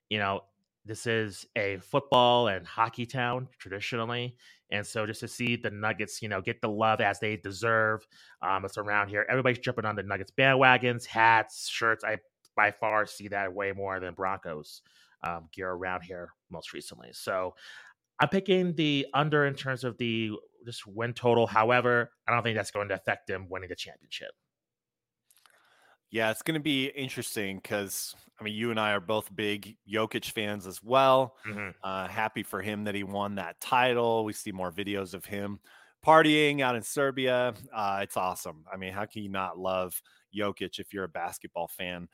you know, this is a football and hockey town traditionally. And so just to see the Nuggets, you know, get the love as they deserve. Um, it's around here. Everybody's jumping on the Nuggets bandwagons, hats, shirts. I by far see that way more than Broncos um, gear around here most recently. So I'm picking the under in terms of the just win total. However, I don't think that's going to affect them winning the championship. Yeah, it's going to be interesting because I mean, you and I are both big Jokic fans as well. Mm-hmm. Uh, happy for him that he won that title. We see more videos of him partying out in Serbia. Uh, it's awesome. I mean, how can you not love Jokic if you're a basketball fan?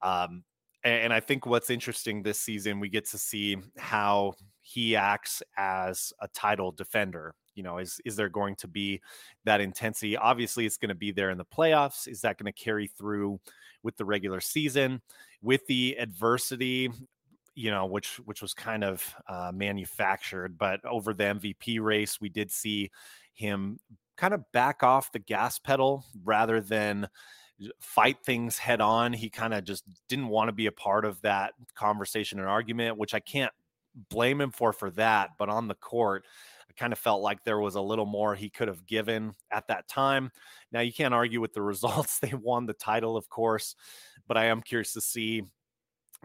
Um, and, I think what's interesting this season, we get to see how he acts as a title defender you know is is there going to be that intensity? Obviously it's going to be there in the playoffs. Is that going to carry through with the regular season? With the adversity you know which which was kind of uh, manufactured but over the mvp race we did see him kind of back off the gas pedal rather than fight things head on he kind of just didn't want to be a part of that conversation and argument which i can't blame him for for that but on the court I kind of felt like there was a little more he could have given at that time. Now, you can't argue with the results. They won the title, of course, but I am curious to see.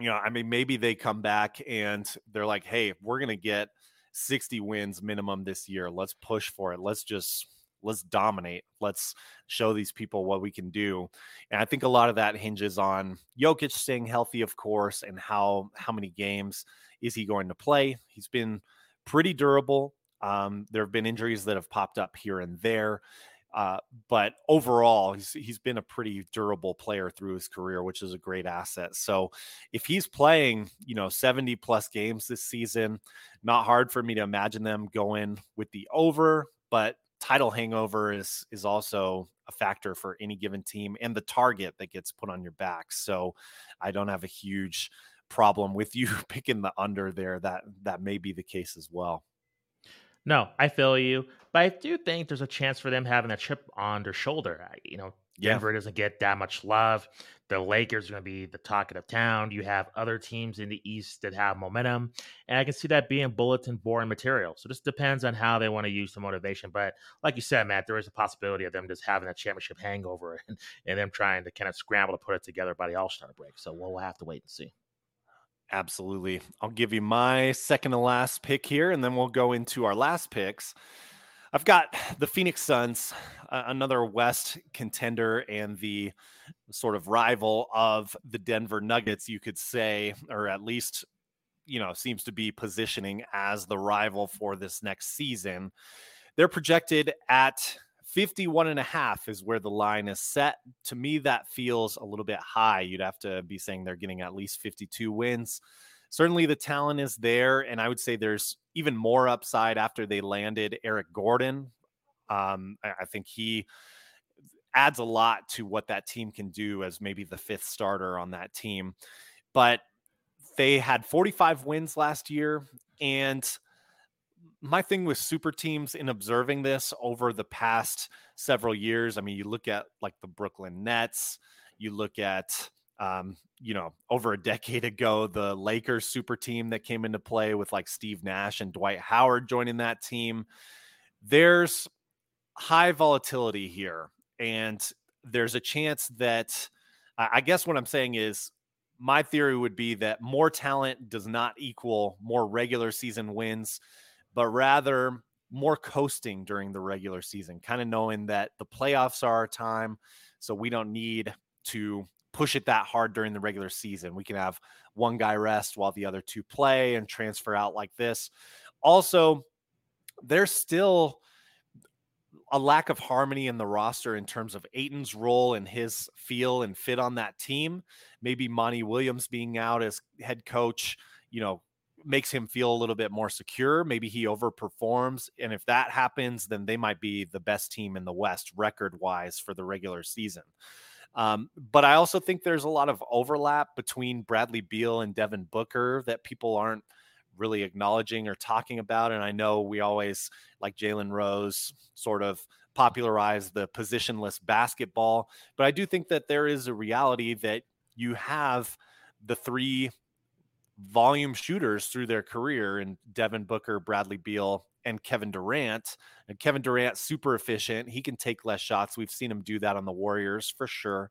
You know, I mean, maybe they come back and they're like, hey, we're to get 60 wins minimum this year. Let's push for it. Let's just let's dominate. Let's show these people what we can do. And I think a lot of that hinges on Jokic staying healthy, of course, and how how many games is he going to play? He's been pretty durable. Um, there have been injuries that have popped up here and there. Uh, but overall, he's he's been a pretty durable player through his career, which is a great asset. So, if he's playing, you know, 70 plus games this season, not hard for me to imagine them going with the over. But title hangover is is also a factor for any given team, and the target that gets put on your back. So, I don't have a huge problem with you picking the under there. That that may be the case as well. No, I feel you, but I do think there's a chance for them having a chip on their shoulder. Uh, you know, Denver yeah. doesn't get that much love. The Lakers are going to be the talk of town. You have other teams in the East that have momentum, and I can see that being bulletin board material. So this depends on how they want to use the motivation. But like you said, Matt, there is a possibility of them just having a championship hangover and, and them trying to kind of scramble to put it together by the All Star break. So we'll have to wait and see. Absolutely. I'll give you my second to last pick here, and then we'll go into our last picks. I've got the Phoenix Suns, uh, another West contender and the sort of rival of the Denver Nuggets, you could say, or at least, you know, seems to be positioning as the rival for this next season. They're projected at 51 and a half is where the line is set. To me, that feels a little bit high. You'd have to be saying they're getting at least 52 wins. Certainly, the talent is there. And I would say there's even more upside after they landed Eric Gordon. Um, I think he adds a lot to what that team can do as maybe the fifth starter on that team. But they had 45 wins last year. And my thing with super teams in observing this over the past several years, I mean, you look at like the Brooklyn Nets, you look at um, you know, over a decade ago, the Lakers super team that came into play with like Steve Nash and Dwight Howard joining that team. There's high volatility here. And there's a chance that I guess what I'm saying is my theory would be that more talent does not equal more regular season wins, but rather more coasting during the regular season, kind of knowing that the playoffs are our time. So we don't need to push it that hard during the regular season. We can have one guy rest while the other two play and transfer out like this. Also, there's still a lack of harmony in the roster in terms of Ayton's role and his feel and fit on that team. Maybe Monty Williams being out as head coach, you know, makes him feel a little bit more secure. Maybe he overperforms. And if that happens, then they might be the best team in the West record wise for the regular season. Um, but I also think there's a lot of overlap between Bradley Beal and Devin Booker that people aren't really acknowledging or talking about. And I know we always, like Jalen Rose, sort of popularize the positionless basketball. But I do think that there is a reality that you have the three volume shooters through their career in Devin Booker, Bradley Beal, and Kevin Durant. And Kevin Durant, super efficient. He can take less shots. We've seen him do that on the Warriors for sure.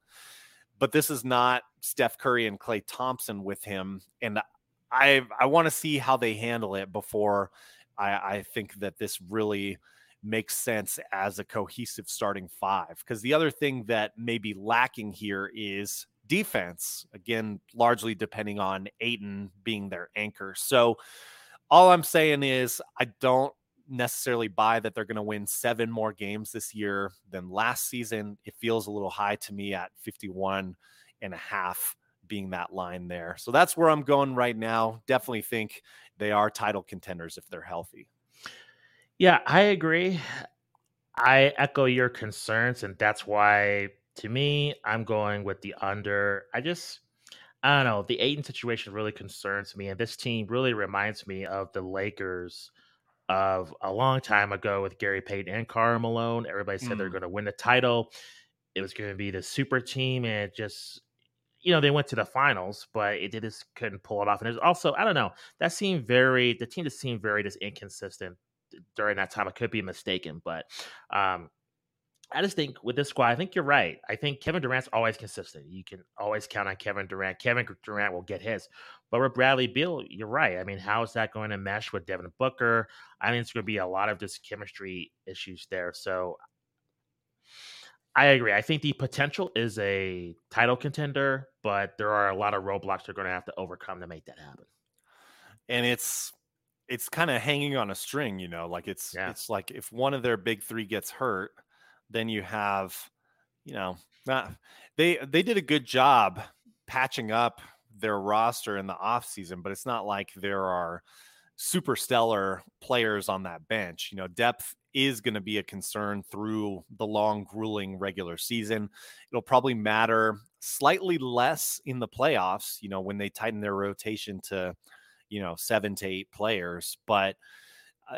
But this is not Steph Curry and Klay Thompson with him. And I I want to see how they handle it before I, I think that this really makes sense as a cohesive starting five. Because the other thing that may be lacking here is defense. Again, largely depending on Ayton being their anchor. So all I'm saying is I don't necessarily buy that they're going to win seven more games this year than last season. It feels a little high to me at 51 and a half being that line there. So that's where I'm going right now. Definitely think they are title contenders if they're healthy. Yeah, I agree. I echo your concerns, and that's why, to me, I'm going with the under. I just, I don't know, the Ayton situation really concerns me, and this team really reminds me of the Lakers of a long time ago with Gary Payton and Karl Malone. Everybody said mm. they're going to win the title. It was going to be the super team, and it just you know, they went to the finals, but it, they just couldn't pull it off. And there's also, I don't know, that seemed very, the team just seemed very just inconsistent during that time. I could be mistaken, but um, I just think with this squad, I think you're right. I think Kevin Durant's always consistent. You can always count on Kevin Durant. Kevin Durant will get his. But with Bradley Beal, you're right. I mean, how is that going to mesh with Devin Booker? I think it's going to be a lot of just chemistry issues there. So I agree. I think the potential is a title contender, but there are a lot of roadblocks they're going to have to overcome to make that happen. And it's it's kind of hanging on a string, you know, like it's yeah. it's like if one of their big 3 gets hurt, then you have, you know, they they did a good job patching up their roster in the offseason, but it's not like there are super stellar players on that bench. You know, depth is going to be a concern through the long, grueling regular season. It'll probably matter slightly less in the playoffs, you know, when they tighten their rotation to, you know, seven to eight players. But uh,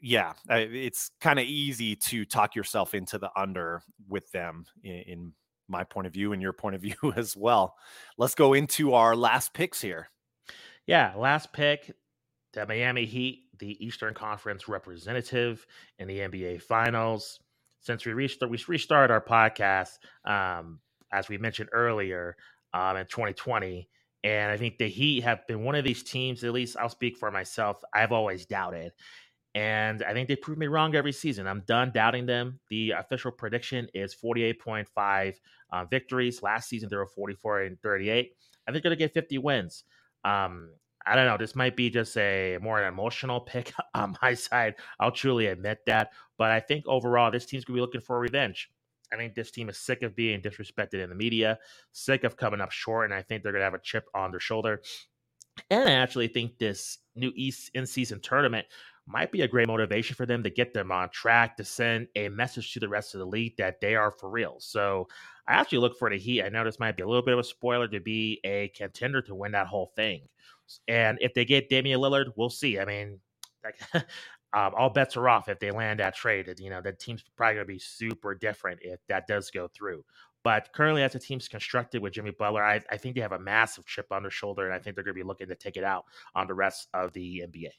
yeah, it's kind of easy to talk yourself into the under with them in, in my point of view and your point of view as well. Let's go into our last picks here. Yeah, last pick the Miami Heat, the Eastern Conference representative in the NBA Finals. Since we restart, we restarted our podcast, um, as we mentioned earlier, um, in 2020, and I think the Heat have been one of these teams. At least I'll speak for myself. I've always doubted, and I think they prove me wrong every season. I'm done doubting them. The official prediction is 48.5 uh, victories. Last season they were 44 and 38. I think they're going to get 50 wins. Um, I don't know. This might be just a more an emotional pick on my side. I'll truly admit that. But I think overall, this team's gonna be looking for revenge. I think this team is sick of being disrespected in the media, sick of coming up short, and I think they're gonna have a chip on their shoulder. And I actually think this new East in season tournament might be a great motivation for them to get them on track to send a message to the rest of the league that they are for real. So I actually look for the Heat. I know this might be a little bit of a spoiler to be a contender to win that whole thing. And if they get Damian Lillard, we'll see. I mean, like, um, all bets are off if they land that trade. You know, the team's probably going to be super different if that does go through. But currently, as the team's constructed with Jimmy Butler, I, I think they have a massive chip on their shoulder, and I think they're going to be looking to take it out on the rest of the NBA.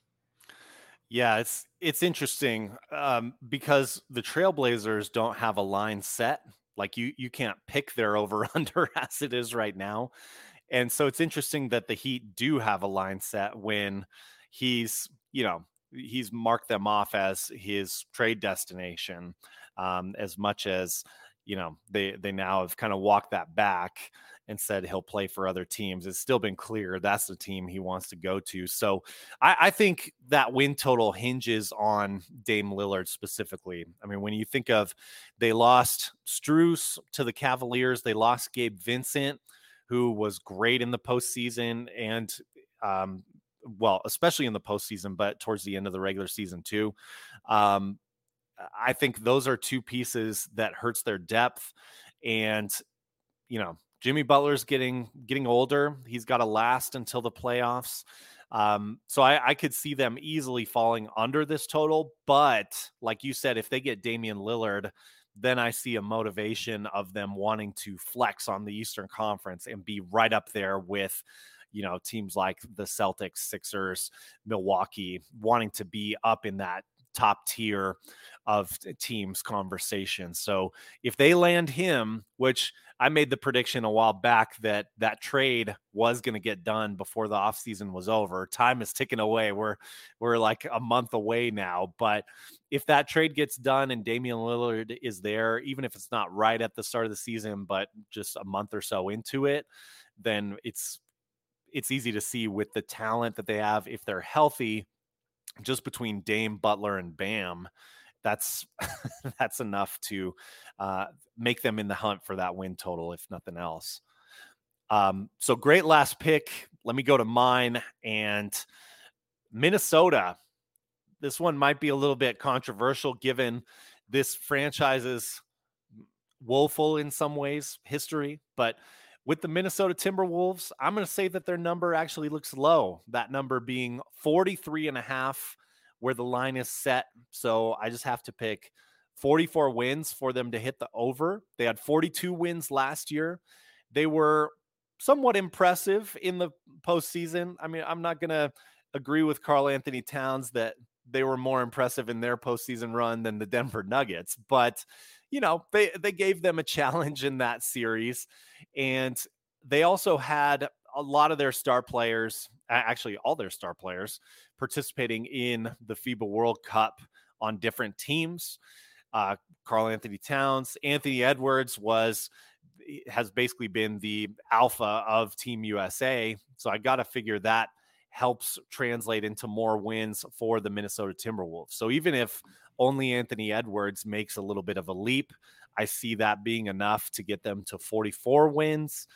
Yeah, it's it's interesting um, because the Trailblazers don't have a line set. Like you you can't pick their over under as it is right now, and so it's interesting that the Heat do have a line set when he's you know he's marked them off as his trade destination um, as much as you know they they now have kind of walked that back and said he'll play for other teams. It's still been clear that's the team he wants to go to. So I, I think that win total hinges on Dame Lillard specifically. I mean, when you think of they lost Strus to the Cavaliers, they lost Gabe Vincent, who was great in the postseason and um, well, especially in the postseason, but towards the end of the regular season too. Um, I think those are two pieces that hurts their depth. And, you know, Jimmy Butler's getting getting older. He's got to last until the playoffs. Um, so I, I, could see them easily falling under this total. But like you said, if they get Damian Lillard, then I see a motivation of them wanting to flex on the Eastern Conference and be right up there with you know teams like the Celtics, Sixers, Milwaukee, wanting to be up in that top tier of teams conversation. So if they land him, which I made the prediction a while back that that trade was going to get done before the offseason was over. Time is ticking away. We're we're like a month away now, but if that trade gets done and Damian Lillard is there, even if it's not right at the start of the season, but just a month or so into it, then it's it's easy to see with the talent that they have if they're healthy just between Dame Butler and Bam that's that's enough to uh, make them in the hunt for that win total, if nothing else. Um, so great last pick. Let me go to mine and Minnesota. This one might be a little bit controversial given this franchise's woeful in some ways history, but with the Minnesota Timberwolves, I'm going to say that their number actually looks low. That number being 43 and a half where the line is set. So I just have to pick 44 wins for them to hit the over. They had 42 wins last year. They were somewhat impressive in the postseason. I mean, I'm not going to agree with Karl-Anthony Towns that they were more impressive in their postseason run than the Denver Nuggets, but you know, they they gave them a challenge in that series and they also had a lot of their star players, actually all their star players participating in the FIBA World Cup on different teams. Uh, Karl-Anthony Towns, Anthony Edwards was has basically been the alpha of Team USA. So I got to figure that helps translate into more wins for the Minnesota Timberwolves. So even if only Anthony Edwards makes a little bit of a leap, I see that being enough to get them to 44 wins.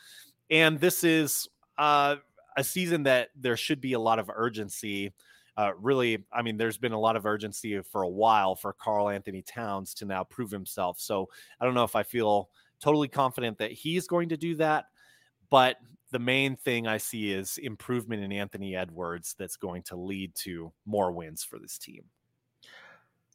And this is uh, a season that there should be a lot of urgency uh, really, I mean, there's been a lot of urgency for a while for Karl-Anthony Towns to now prove himself. So I don't know if I feel totally confident that he's going to do that, but the main thing I see is improvement in Anthony Edwards that's going to lead to more wins for this team.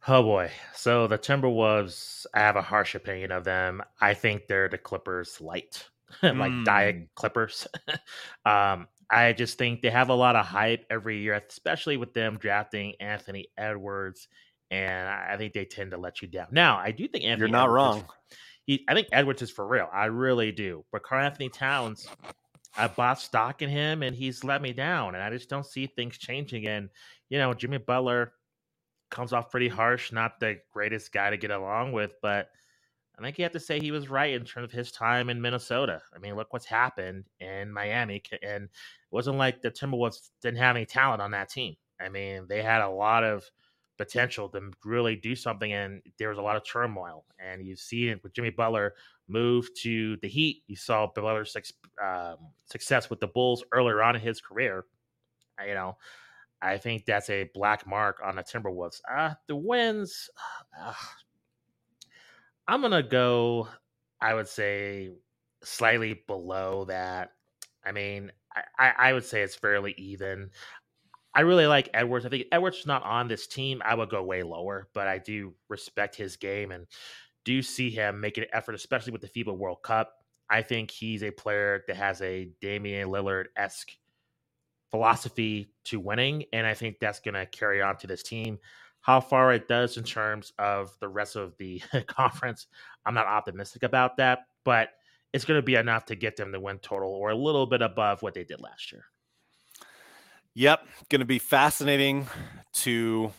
Oh boy. So the Timberwolves, I have a harsh opinion of them. I think they're the Clippers light, like mm. diet Clippers. um, I just think they have a lot of hype every year, especially with them drafting Anthony Edwards, and I think they tend to let you down. Now, I do think Anthony. You're not Edwards wrong. Is, he, I think Edwards is for real. I really do. But Karl-Anthony Towns, I bought stock in him, and he's let me down, and I just don't see things changing. And you know, Jimmy Butler comes off pretty harsh, not the greatest guy to get along with, but I think you have to say he was right in terms of his time in Minnesota. I mean, look what's happened in Miami, and it wasn't like the Timberwolves didn't have any talent on that team. I mean, they had a lot of potential to really do something, and there was a lot of turmoil. And you see it with Jimmy Butler move to the Heat. You saw Butler's um, success with the Bulls earlier on in his career. You know, I think that's a black mark on the Timberwolves. Uh, the wins. Uh, I'm gonna go. I would say slightly below that. I mean, I, I would say it's fairly even. I really like Edwards. I think Edwards is not on this team. I would go way lower, but I do respect his game and do see him making an effort, especially with the FIBA World Cup. I think he's a player that has a Damian Lillard esque philosophy to winning, and I think that's going to carry on to this team. How far it does in terms of the rest of the conference, I'm not optimistic about that, but it's going to be enough to get them to win total or a little bit above what they did last year. Yep, going to be fascinating to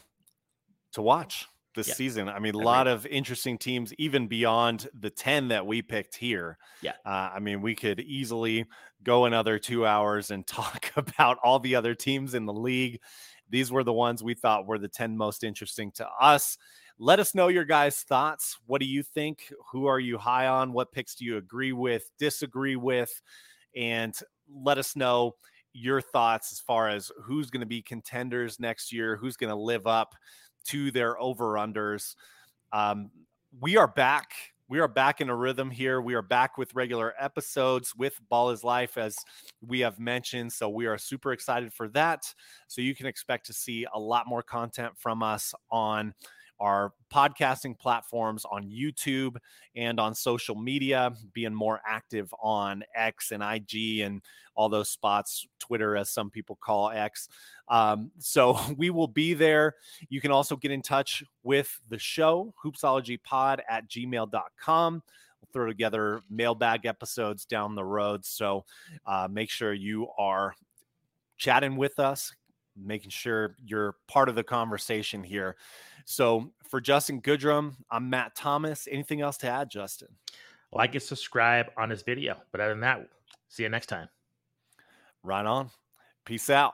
to watch this season. I mean, a lot of interesting teams, even beyond the 10 that we picked here. Yeah. Uh, I mean, we could easily go another two hours and talk about all the other teams in the league. These were the ones we thought were the 10 most interesting to us. Let us know your guys' thoughts. What do you think? Who are you high on? What picks do you agree with, disagree with? And let us know your thoughts as far as who's going to be contenders next year, who's going to live up to their over unders. Um, we are back. We are back in a rhythm here. We are back with regular episodes with Ballislife, as we have mentioned. So we are super excited for that. So you can expect to see a lot more content from us on our podcasting platforms on YouTube and on social media, being more active on X and IG and all those spots, Twitter, as some people call X. Um, so we will be there. You can also get in touch with the show, hoopsologypod at gmail.com. We'll throw together mailbag episodes down the road. So uh, make sure you are chatting with us, making sure you're part of the conversation here. So for Justin Goodrum, I'm Matt Thomas. Anything else to add, Justin? Like and subscribe on this video. But other than that, see you next time. Right on. Peace out.